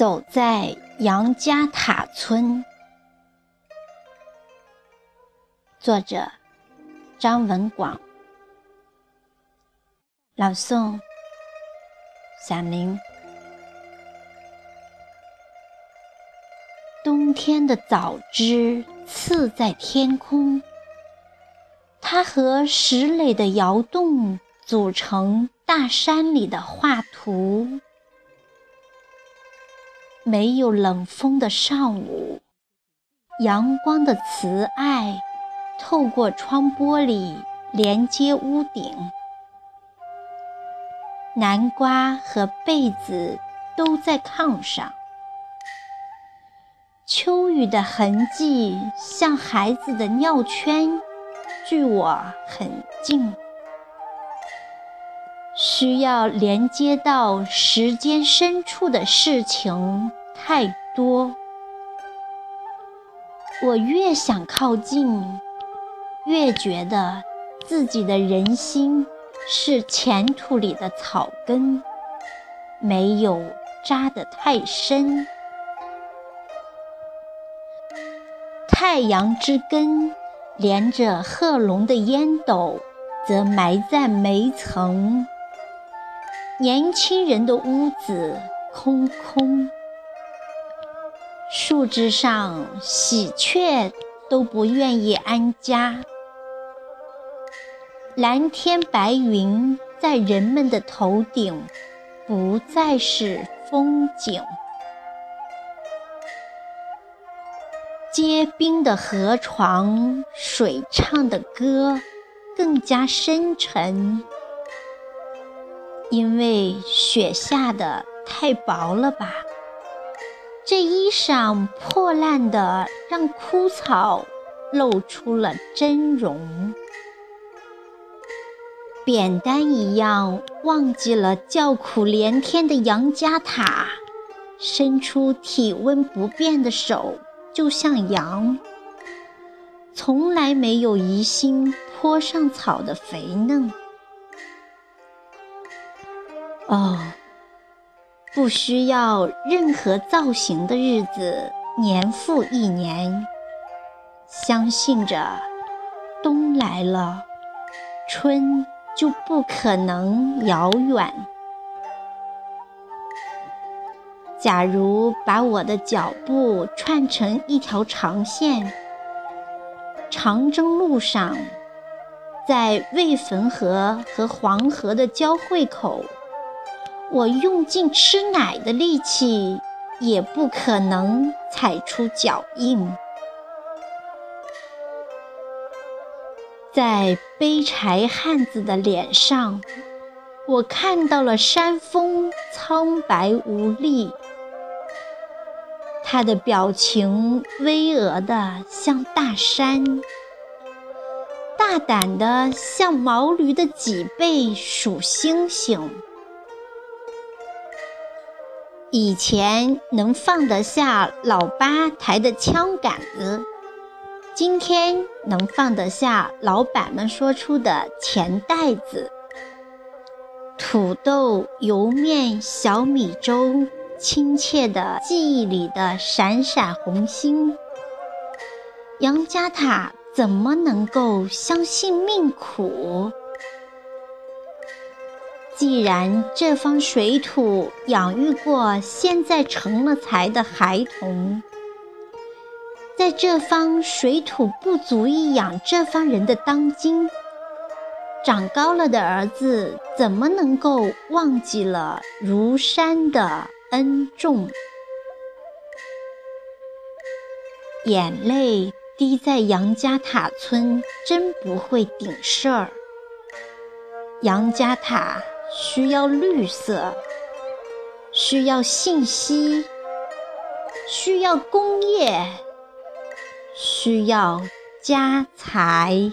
走在杨家塔村，作者张文广，朗诵响铃。冬天的枣枝刺在天空，它和石垒的窑洞组成大山里的画图。没有冷风的上午，阳光的慈爱透过窗玻璃连接屋顶。南瓜和被子都在炕上。秋雨的痕迹像孩子的尿圈，距我很近。需要连接到时间深处的事情太多，我越想靠近，越觉得自己的人心是浅土里的草根，没有扎得太深。太阳之根连着鹤龙的烟斗，则埋在煤层。年轻人的屋子空空，树枝上喜鹊都不愿意安家。蓝天白云在人们的头顶，不再是风景。结冰的河床，水唱的歌，更加深沉。因为雪下的太薄了吧？这衣裳破烂的，让枯草露出了真容。扁担一样忘记了叫苦连天的杨家塔，伸出体温不变的手，就像羊，从来没有疑心坡上草的肥嫩。哦，不需要任何造型的日子，年复一年，相信着冬来了，春就不可能遥远。假如把我的脚步串成一条长线，长征路上，在渭汾河和黄河的交汇口。我用尽吃奶的力气，也不可能踩出脚印。在背柴汉子的脸上，我看到了山峰苍白无力。他的表情巍峨的像大山，大胆的像毛驴的脊背数星星。以前能放得下老八抬的枪杆子，今天能放得下老板们说出的钱袋子。土豆、油面、小米粥，亲切的记忆里的闪闪红星。杨家塔怎么能够相信命苦？既然这方水土养育过现在成了才的孩童，在这方水土不足以养这方人的当今，长高了的儿子怎么能够忘记了如山的恩重？眼泪滴在杨家塔村，真不会顶事儿。杨家塔。需要绿色，需要信息，需要工业，需要家财。